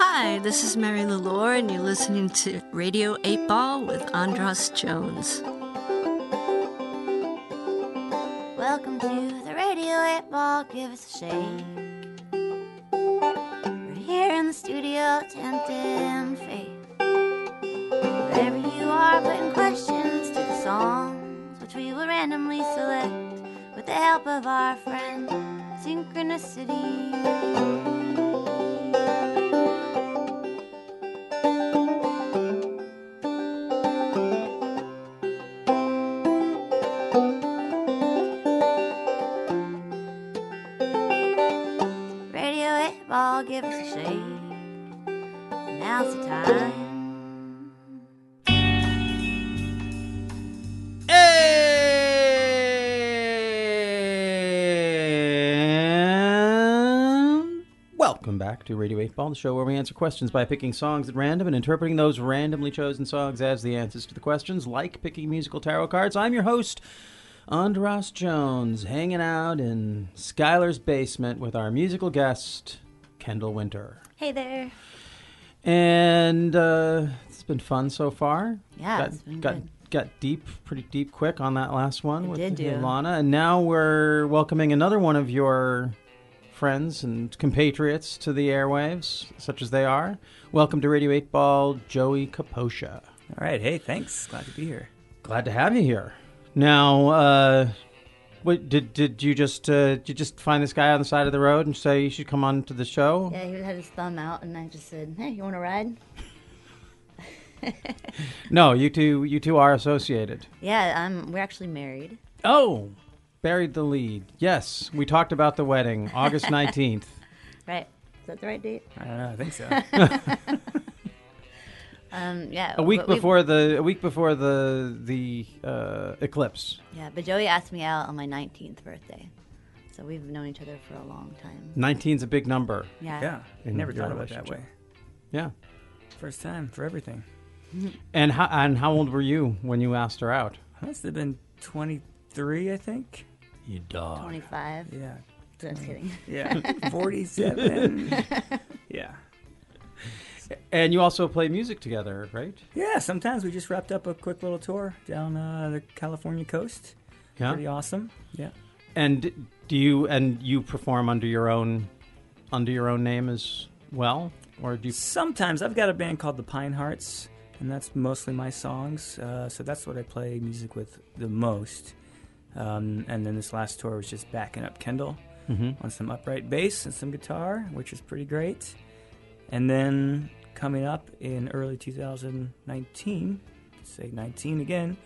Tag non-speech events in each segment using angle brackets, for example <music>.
Hi, this is Mary Lalore, and you're listening to Radio 8 Ball with Andros Jones. Welcome to the Radio 8 Ball, give us a shake. We're here in the studio, tempting fate. Wherever you are, putting questions to the songs, which we will randomly select with the help of our friend Synchronicity. Welcome back to Radio 8 Ball, the show where we answer questions by picking songs at random and interpreting those randomly chosen songs as the answers to the questions, like picking musical tarot cards. I'm your host, Andros Jones, hanging out in Skylar's basement with our musical guest, Kendall Winter. Hey there. And uh, it's been fun so far. Yeah, got, it's been got, good. Got deep, pretty deep, quick on that last one It with did. Lana, and now we're welcoming another one of your friends and compatriots to the airwaves, such as they are. Welcome to Radio Eight Ball, Joey Capoccia. All right. Hey, thanks. Glad to be here. Glad to have you here. Now, uh, what, did did you just uh, did you just find this guy on the side of the road and say you should come on to the show? Yeah, he had his thumb out, and I just said, "Hey, you want to ride?" <laughs> No, you two you two are associated. Yeah, um, we're actually married. Oh, buried the lead. Yes, we talked about the wedding, August <laughs> nineteenth. Right? Is that the right date? I don't know. I think so. <laughs> <laughs> Um, yeah. A week before the a week before the the uh, eclipse. Yeah, but Joey asked me out on my 19th birthday, so we've known each other for a long time. 19's a big number. Yeah. yeah. In Never thought about it that way. Yeah. First time for everything. And how and how old were you when you asked her out? I Must have been 23, I think. You dog. 25. Yeah. Just kidding. Yeah. <laughs> 47. <laughs> yeah. And you also play music together, right? Yeah. Sometimes we just wrapped up a quick little tour down uh, the California coast. Yeah. Pretty awesome. Yeah. And do you and you perform under your own under your own name as well, or do you? Sometimes I've got a band called the Pine Hearts, and that's mostly my songs. Uh, so that's what I play music with the most. Um, and then this last tour was just backing up Kendall Mhm. on some upright bass and some guitar, which is pretty great. And then coming up in early 2019, say 19 again,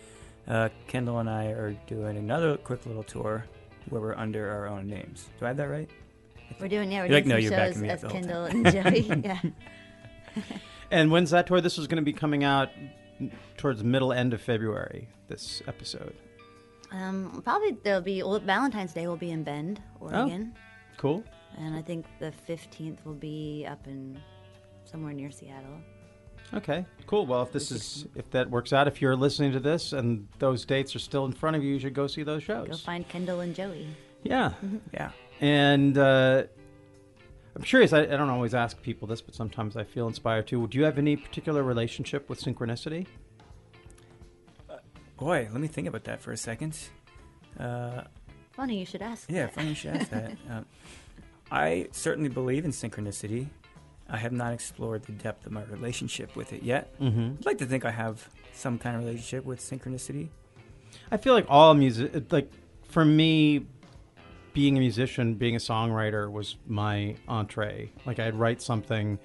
uh, Kendall and I are doing another quick little tour where we're under our own names. Do I have that right? We're doing, yeah, we're You're like, doing no, some you're shows backing me up as Kendall and Joey. <laughs> yeah. And when's that tour? This was going to be coming out towards middle end of February. This episode. Um, probably there'll be, well, Valentine's Day will be in Bend, Oregon. Oh. Oregon. Cool. And I think the 15th will be up in somewhere near Seattle. Okay, cool. Well, if this is if that works out, if you're listening to this and those dates are still in front of you, you should go see those shows. Go find Kendall and Joey. yeah, <laughs> Yeah. and uh, I'm curious. I, I don't always ask people this, but sometimes I feel inspired to. Do you have any particular relationship with synchronicity? Boy, let me think about that for a second. Uh, Funny, you should ask. Yeah, that. funny you should ask that. <laughs> Um, I certainly believe in synchronicity. I have not explored the depth of my relationship with it yet. Mm-hmm. I'd like to think I have some kind of relationship with synchronicity. I feel like all music, like for me, being a musician, being a songwriter was my entree. Like I'd write something,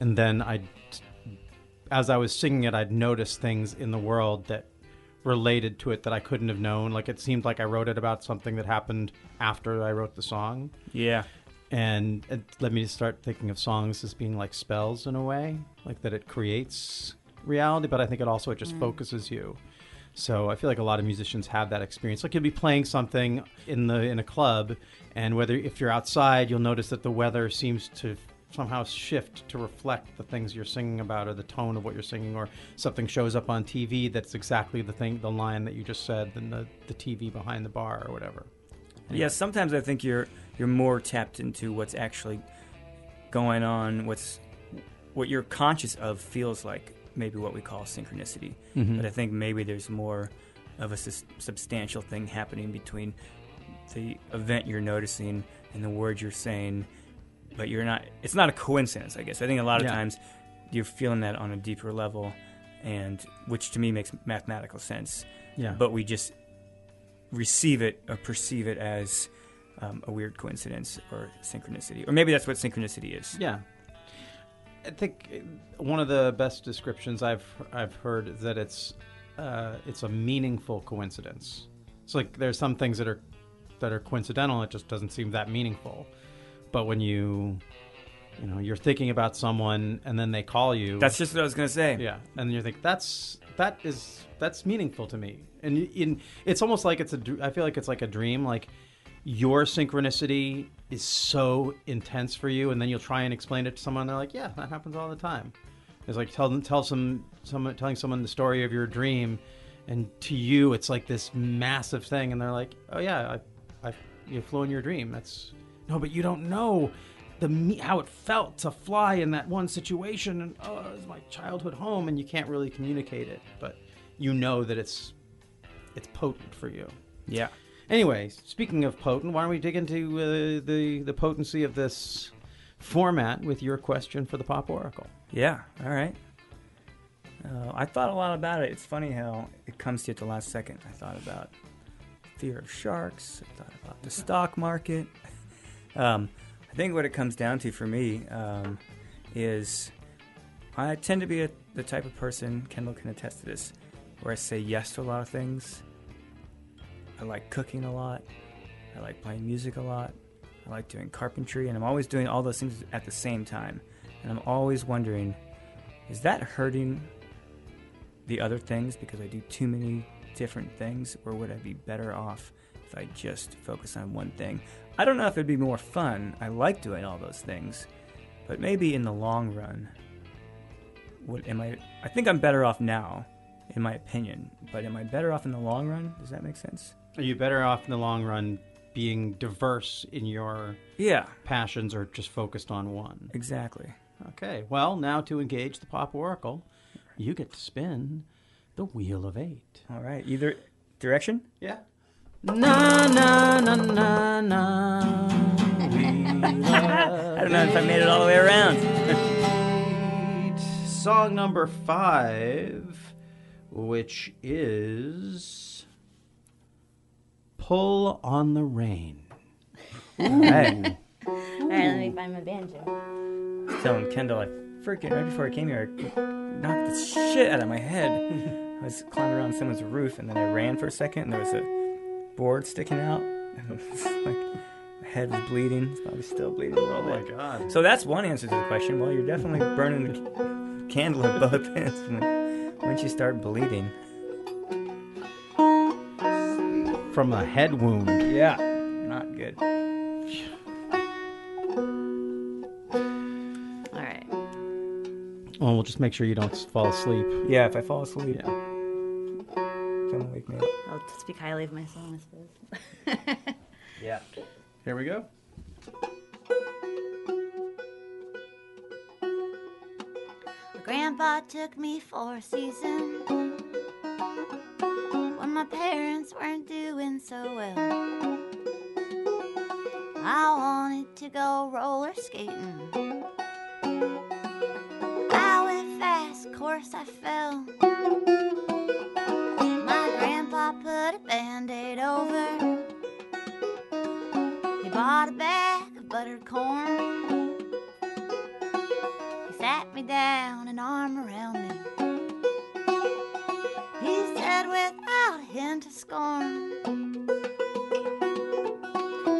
and then I'd, as I was singing it, I'd notice things in the world that related to it that I couldn't have known. Like it seemed like I wrote it about something that happened after I wrote the song, Yeah. and it led me to start thinking of songs as being like spells in a way, like that it creates reality, but I think it also it just mm. focuses you. So I feel like a lot of musicians have that experience. Like you'll be playing something in the in a club, and whether if you're outside, you'll notice that the weather seems to somehow shift to reflect the things you're singing about or the tone of what you're singing, or something shows up on TV that's exactly the thing, the line that you just said, than the the TV behind the bar or whatever. Yeah, sometimes I think you're you're more tapped into what's actually going on, what's what you're conscious of feels like maybe what we call synchronicity. Mhm. But I think maybe there's more of a sus- substantial thing happening between the event you're noticing and the words you're saying. But you're not. It's not a coincidence, I guess. I think a lot of Yeah. times you're feeling that on a deeper level, and which to me makes mathematical sense. Yeah. But we just receive it or perceive it as um, a weird coincidence or synchronicity, or maybe that's what synchronicity is. Yeah. I think uh, one of the best descriptions I've I've heard is that it's uh, it's a meaningful coincidence. It's like there's some things that are that are coincidental. It just doesn't seem that meaningful. But when you you know you're thinking about someone and then they call you, That's just what I was gonna say. yeah, and you think that's that is that's meaningful to me, and in it's almost like it's a I feel like it's like a dream. Like your synchronicity is so intense for you, and then you'll try and explain it to someone. and They're like, yeah, that happens all the time. It's like tell them tell some someone telling someone the story of your dream, and to you it's like this massive thing, and they're like, oh yeah, I, I you flew in your dream. That's no, but you don't know the me- how it felt to fly in that one situation and oh it's my childhood home and you can't really communicate it but you know that it's it's potent for you Yeah. anyway speaking of potent why don't we dig into uh, the the potency of this format with your question for the pop oracle Yeah. All right. Uh, I thought a lot about it. It's funny how it comes to you at the last second. I thought about fear of sharks. I thought about the stock market. Um, I think what it comes down to for me um, is I tend to be a, the type of person, Kendall can attest to this, where I say yes to a lot of things. I like cooking a lot. I like playing music a lot. I like doing carpentry, and I'm always doing all those things at the same time. And I'm always wondering, is that hurting the other things because I do too many different things, or would I be better off if I just focus on one thing? I don't know if it'd be more fun. I like doing all those things, but maybe in the long run, would am I? I think I'm better off now, in my opinion. But am I better off in the long run? Does that make sense? are you better off in the long run being diverse in your Yeah, passions or just focused on one exactly. okay well now to engage the pop oracle you get to spin the wheel of eight All right, either direction. Yeah. Na na na na na. <laughs> I don't know if I made it all the way around. Song number five, which is "Pull on the Reins." All right. <laughs> All right, let me find my banjo. telling Kendall, I freaking right before I came here, I knocked the shit out of my head. I was climbing around someone's roof, and then I ran for a second, and there was a board sticking out, <laughs> and like my head was bleeding. It's probably still bleeding a little bit. Oh my god! So that's one answer to the question. Well, you're definitely burning the <laughs> candle at both <laughs> ends when, once you start bleeding. From a head wound. Yeah, not good. All right. Well, we'll just make sure you don't fall asleep. Yeah, if I fall asleep, Yeah. don't wake me up. I'll speak highly of myself, I suppose. <laughs> Yeah. Here we go. Grandpa took me for a season when my parents weren't doing so well. I wanted to go roller skating. I went fast, course I fell. Hint scorn,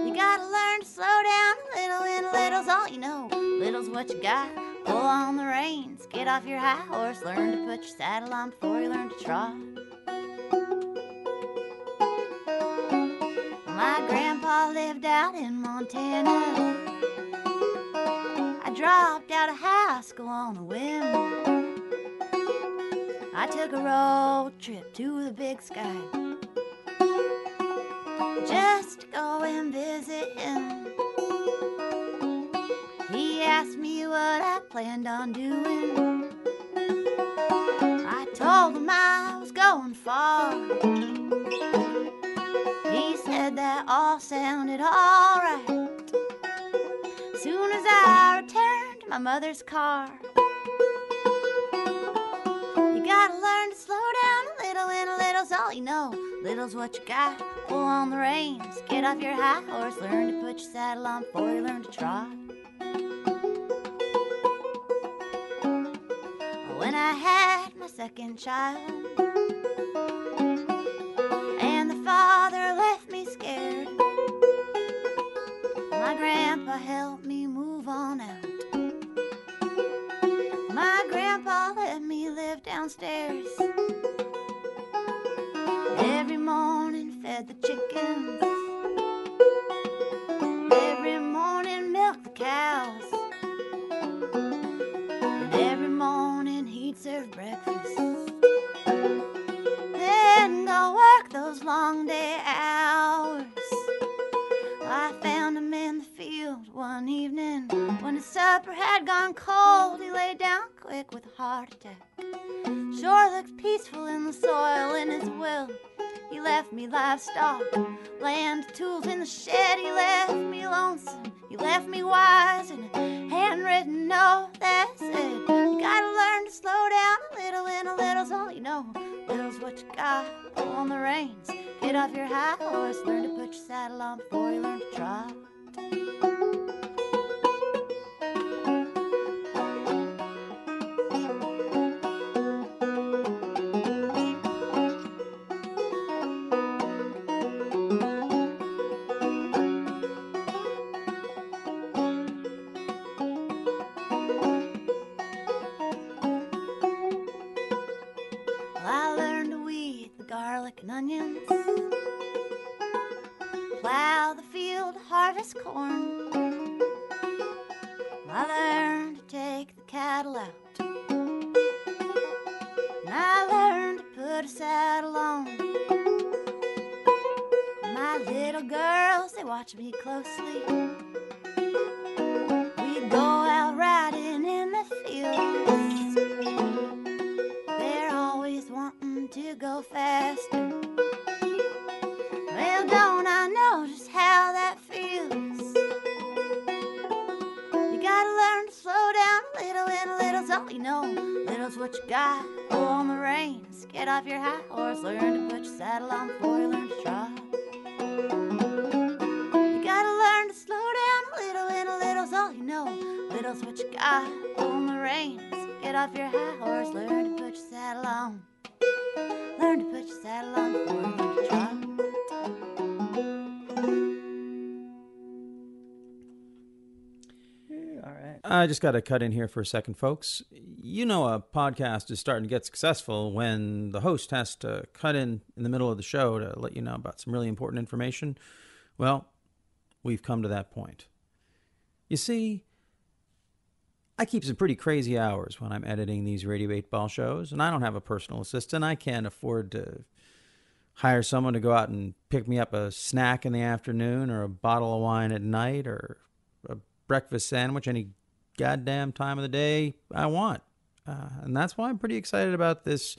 You gotta learn to slow down a little, and a little's all you know. Little's what you got. Pull on the reins, get off your high horse, learn to put your saddle on before you learn to trot. My grandpa lived out in Montana. I dropped out of high school on a whim. Took a road trip to the big sky just go and visit him. He asked me what I planned on doing. I told him I was going far. He said that all sounded alright. Soon as I returned to my mother's car, gotta learn to slow down a little, and a little's all you know. Little's what you got. Pull on the reins, get off your high horse, learn to put your saddle on before you learn to trot. When I had my second child, and the father left me scared, my grandpa helped downstairs. Every morning fed the chickens. Every morning milked the cows. And every morning he'd serve breakfast. Then go work those long day hours. I found him in the field one evening when his supper had gone cold. He lay down quick with a heart attack. Sure looks peaceful in the soil in his will. He left me livestock, land, tools in the shed. He left me lonesome. He left me wise and a handwritten note that said, You gotta learn to slow down a little, and a little's all you know. Little's what you got. Pull on the reins. Get off your high horse. Learn to put your saddle on before you learn to trot. Corn. Know. Little's what you got. Pull on the reins, get off your high horse, learn to put your saddle on before you learn to trot. You gotta learn to slow down a little, and a little's all you know. Little's what you got. Pull on the reins, get off your high horse, learn to put your saddle on. I just got to cut in here for a second, folks. You know, a podcast is starting to get successful when the host has to cut in in the middle of the show to let you know about some really important information. Well, we've come to that point. You see, I keep some pretty crazy hours when I'm editing these Radio 8 Ball shows, and I don't have a personal assistant. I can't afford to hire someone to go out and pick me up a snack in the afternoon or a bottle of wine at night or a breakfast sandwich any goddamn time of the day I want. Uh, and that's why I'm pretty excited about this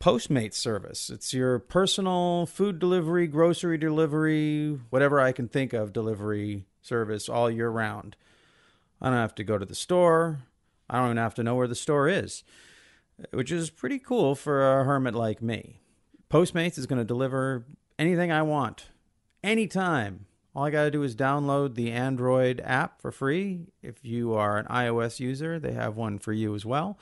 Postmates service. It's your personal food delivery, grocery delivery, whatever I can think of delivery service all year round. I don't have to go to the store. I don't even have to know where the store is, which is pretty cool for a hermit like me. Postmates is going to deliver anything I want, anytime. All I got to do is download the Android app for free. If you are an iOS user, they have one for you as well.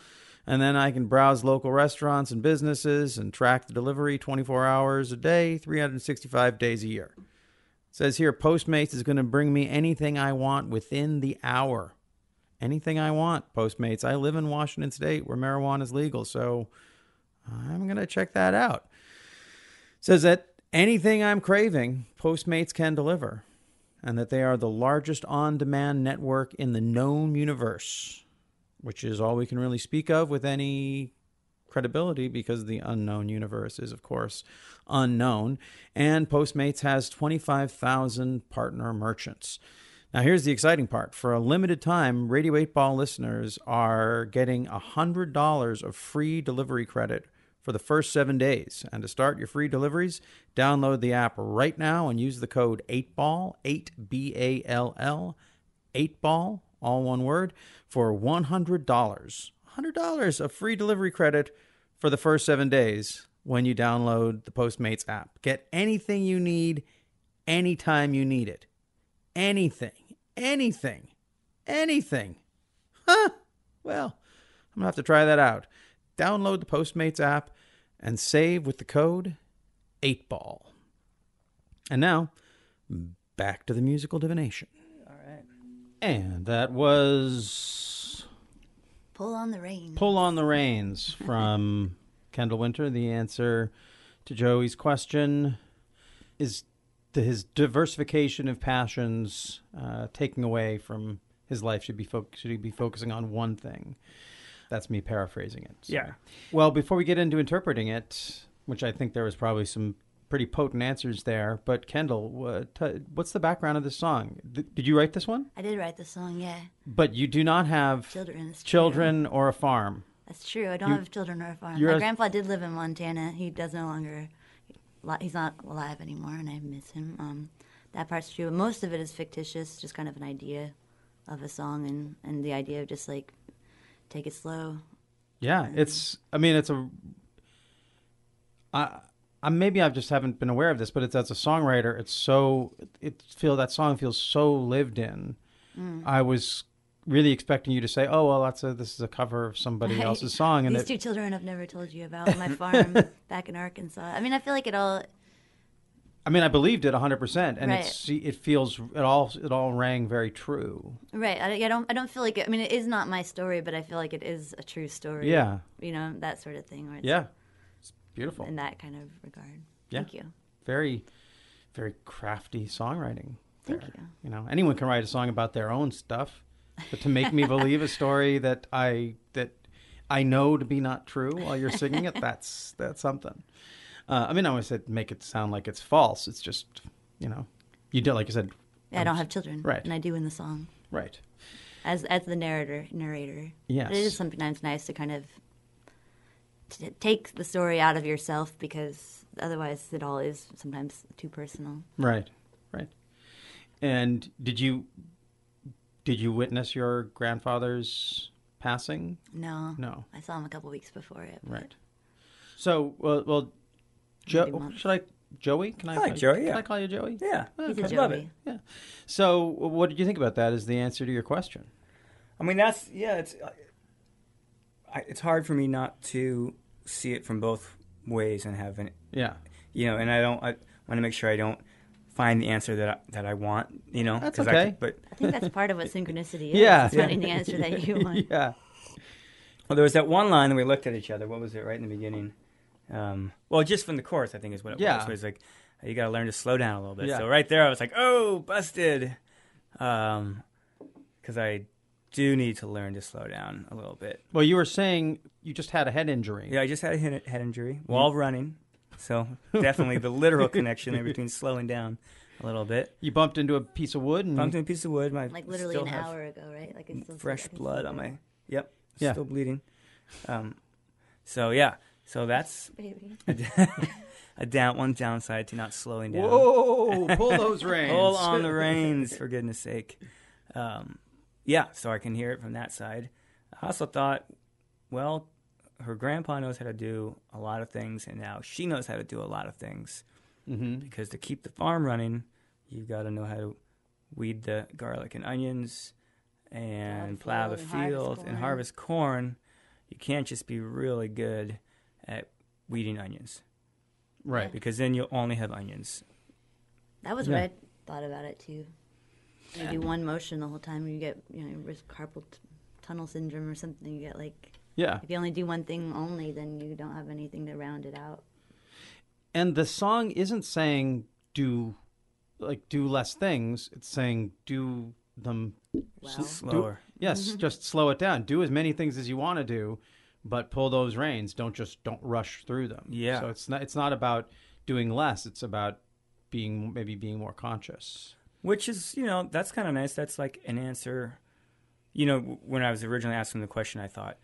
And then I can browse local restaurants and businesses and track the delivery 24 hours a day, 365 days a year. It says here Postmates is going to bring me anything I want within the hour. Anything I want, Postmates. I live in Washington State where marijuana is legal, so I'm going to check that out. It says that anything I'm craving, Postmates can deliver, and that they are the largest on demand network in the known universe, which is all we can really speak of with any credibility because the unknown universe is, of course, unknown. And Postmates has 25,000 partner merchants. Now, here's the exciting part. For a limited time, Radio 8 Ball listeners are getting $100 of free delivery credit for the first seven days. And to start your free deliveries, download the app right now and use the code 8BALL, 8 B A L L, 8BALL, all one word, for $100. $100 of free delivery credit for the first seven days when you download the Postmates app. Get anything you need anytime you need it. Anything, anything, anything. Huh? Well, I'm going to have to try that out. Download the Postmates app and save with the code 8BALL. And now, back to the musical divination. All right. And that was Pull on the reins. Pull on the Reins from <laughs> Kendall Winter. The answer to Joey's question is the, his diversification of passions uh, taking away from his life should be fo- should he be focusing on one thing. That's me paraphrasing it. So- Yeah. Well, before we get into interpreting it, which I think there was probably some pretty potent answers there, but Kendall, what, t- what's the background of this song? Th- did you write this one? I did write the song, yeah. But you do not have Children. Children or a farm. That's true. I don't You- have children or a farm. My a- grandpa did live in Montana. He does no longer. He's not alive anymore, and I miss him. Um, that part's true. Most of it is fictitious, just kind of an idea of a song, and and the idea of just like take it slow. Yeah, it's. I mean, it's a. I, I maybe I just haven't been aware of this, but it's as a songwriter, it's so it feel that song feels so lived in. Mm. I was really expecting you to say, "Oh, well, that's a this is a cover of somebody <laughs> else's song," and These it, two children I've never told you about my <laughs> farm back in Arkansas. I mean, I feel like it all. I mean, I believed it hundred percent, and Right. it's it feels it all it all rang very true. Right. I, I don't. I don't feel like. It, I mean, it is not my story, but I feel like it is a true story. Yeah, You know that sort of thing. Yeah, it's beautiful. In that kind of regard. Yeah. Thank you. Very, very crafty songwriting. Thank you. You know, anyone can write a song about their own stuff, but to make me <laughs> believe a story that I that I know to be not true while you're singing it, that's that's something. Uh, I mean, I always said make it sound like it's false. It's just, you know, you don't like you said, Yeah, I don't have children. Right. And I do in the song right? as as the narrator narrator. Yes. But it is sometimes nice to kind of t- take the story out of yourself because otherwise it all is sometimes too personal. Right, right. And did you did you witness your grandfather's passing? No. No. I saw him a couple weeks before it. but Right. So, well, well, Maybe Joe, months. should I, Joey? Can I, I like call- Joey, Can yeah. I call you Joey? Yeah. He's a Okay. Love it. Yeah. So, what did you think about that? As the answer to your question? I mean, that's yeah. It's uh, I, it's hard for me not to see it from both ways and have an Yeah. you know, and I don't. I want to make sure I don't find the answer that I, that I want. You know, That's 'cause I okay. could- but I think that's part of what synchronicity <laughs> is. Yeah. is finding the answer that you <laughs> want. yeah. well, there was that one line that we looked at each other. What was it? Right in the beginning. Um, well, just from the course, I think is what it Yeah. was. It was like you got to learn to slow down a little bit. Yeah. So right there, I was like, oh, busted. Um, because I do need to learn to slow down a little bit. Well, you were saying you just had a head injury. Yeah, I just had a head, head injury while running, so definitely the literal <laughs> connection there between slowing down a little bit. You bumped into a piece of wood and Bumped into a piece of wood. My Like literally still an hour ago, right? Like it's still fresh I blood on my. Yep. Yeah. Still bleeding. Um, so yeah. So that's a, <laughs> a down one downside to not slowing down. Whoa! Pull <laughs> those reins. pull on the reins, for goodness sake. Um, yeah, so I can hear it from that side. I also thought, well, her grandpa knows how to do a lot of things, and now she knows how to do a lot of things. hmm Because to keep the farm running, you've got to know how to weed the garlic and onions and plow the field and harvest field and harvest corn. You can't just be really good at weeding onions Right. because then you'll only have onions. That was Yeah. what I thought about it too. You do one motion the whole time, you get you know risk carpal t- tunnel syndrome or something. You get like Yeah. if you only do one thing only, then you don't have anything to round it out. And the song isn't saying do like do less things. It's saying do them Well, Slower. Yes, mm-hmm. just slow it down. Do as many things as you want to do, but pull those reins. Don't just don't rush through them. Yeah. So it's not it's not about doing less. It's about being maybe being more conscious. which is you know that's kind of nice. That's like an answer. You know, when I was originally asking the question, I thought,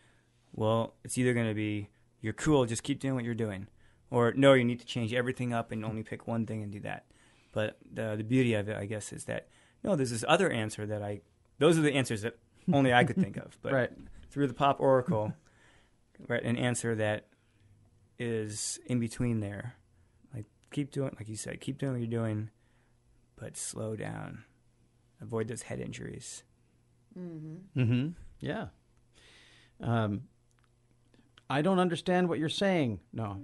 well, it's either going to be you're cool, just keep doing what you're doing, or no, you need to change everything up and only pick one thing and do that. But the the beauty of it, I guess, is that no, there's this other answer that I. Those are the answers that only I could think of. But <laughs> Right. through the pop oracle, right, an answer that is in between there. Like keep doing, like you said, keep doing what you're doing, but slow down. Avoid those head injuries. Mm-hmm. Mm-hmm. Yeah. Um, I don't understand what you're saying. No,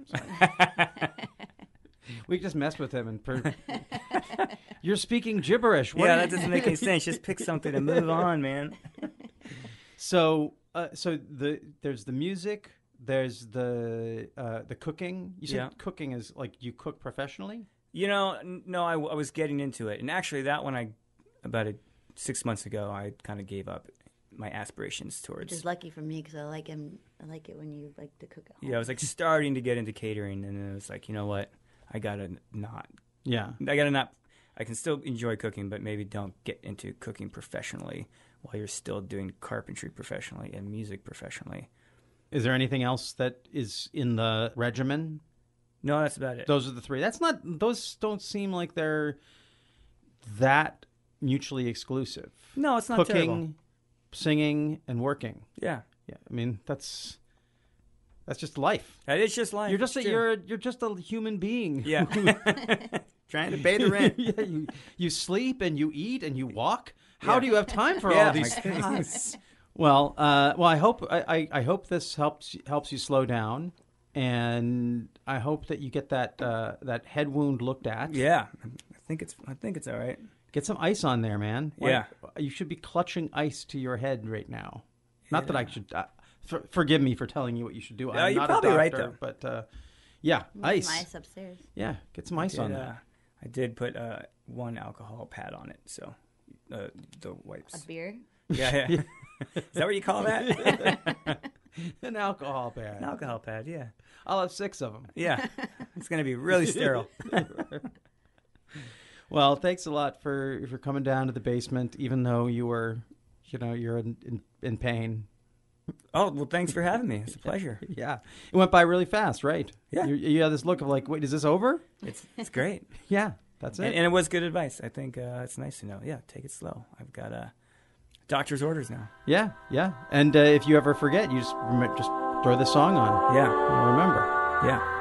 <laughs> we just messed with him and per- <laughs> you're speaking gibberish. What yeah, that doesn't make any sense. Just pick something and move on, man. So, uh, so the there's the music. There's the uh, the cooking. You said Yeah. cooking is like you cook professionally. You know, n- no, I, w- I was getting into it, and actually, that one I about a, six months ago, I kind of gave up my aspirations Which towards. is lucky for me because I like him. I like it when you like to cook at home. Yeah, I was like starting to get into catering, and then it was like, you know what, I gotta not Yeah. I gotta not. I can still enjoy cooking, but maybe don't get into cooking professionally while you're still doing carpentry professionally and music professionally. Is there anything else that is in the regimen? No, that's about it. Those are the three. That's not. Those don't seem like they're that mutually exclusive. no, it's not Cooking, terrible. singing, and working. Yeah, Yeah, I mean that's that's just life. that is just life. You're just a, you're you're just a human being. yeah, <laughs> <laughs> trying to pay the rent. <laughs> yeah, you you sleep and you eat and you walk. How Yeah. do you have time for <laughs> Yeah, all these things? <laughs> Well, uh, well, I hope I, I, I hope this helps helps you slow down, and I hope that you get that uh, that head wound looked at. Yeah, I think it's. I think it's all right. Get some ice on there, man. Why- Yeah. you should be clutching ice to your head right now. Not that I should. Uh, for, forgive me for telling you what you should do. No, I'm you're not probably a right, though. But uh, yeah, ice. some ice upstairs. Yeah, get some ice did, on uh, that. I did put uh, one alcohol pad on it, so uh, the wipes. A beer. Yeah, <laughs> yeah. is that what you call that? <laughs> An alcohol pad. An alcohol pad. Yeah, I'll have six of them. yeah. It's gonna be really sterile. <laughs> Well, thanks a lot for for coming down to the basement, even though you were, you know, you're in in, in pain. Oh well, thanks for having me. It's a pleasure. <laughs> Yeah, it went by really fast, right? Yeah. You, you had this look of like, wait, is this over? It's it's great. <laughs> Yeah, that's it. And, and it was good advice. I think uh, it's nice to know. Yeah, take it slow. I've got a doctor's orders now. yeah, yeah. And uh, if you ever forget, you just just throw this song on. Yeah, remember. yeah.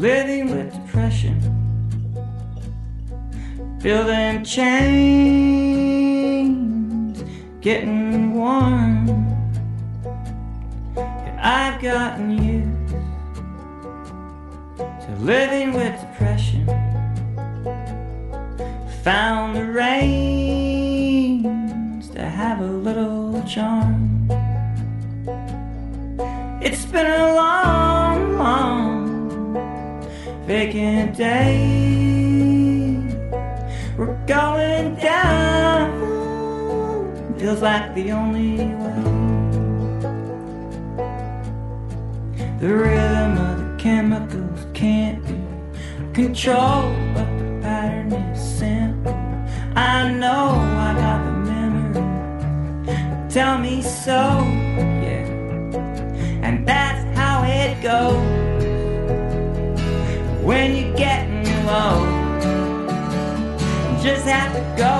living with depression, building chains, getting warm. Yeah, I've gotten used to living with depression. Found the rains to have a little charm. It's been a long vacant day. We're going down. Feels like the only way. The rhythm of the chemicals can't be controlled, but the pattern is simple. I know I got the memory. Tell me so, yeah. And that's how it goes just have to go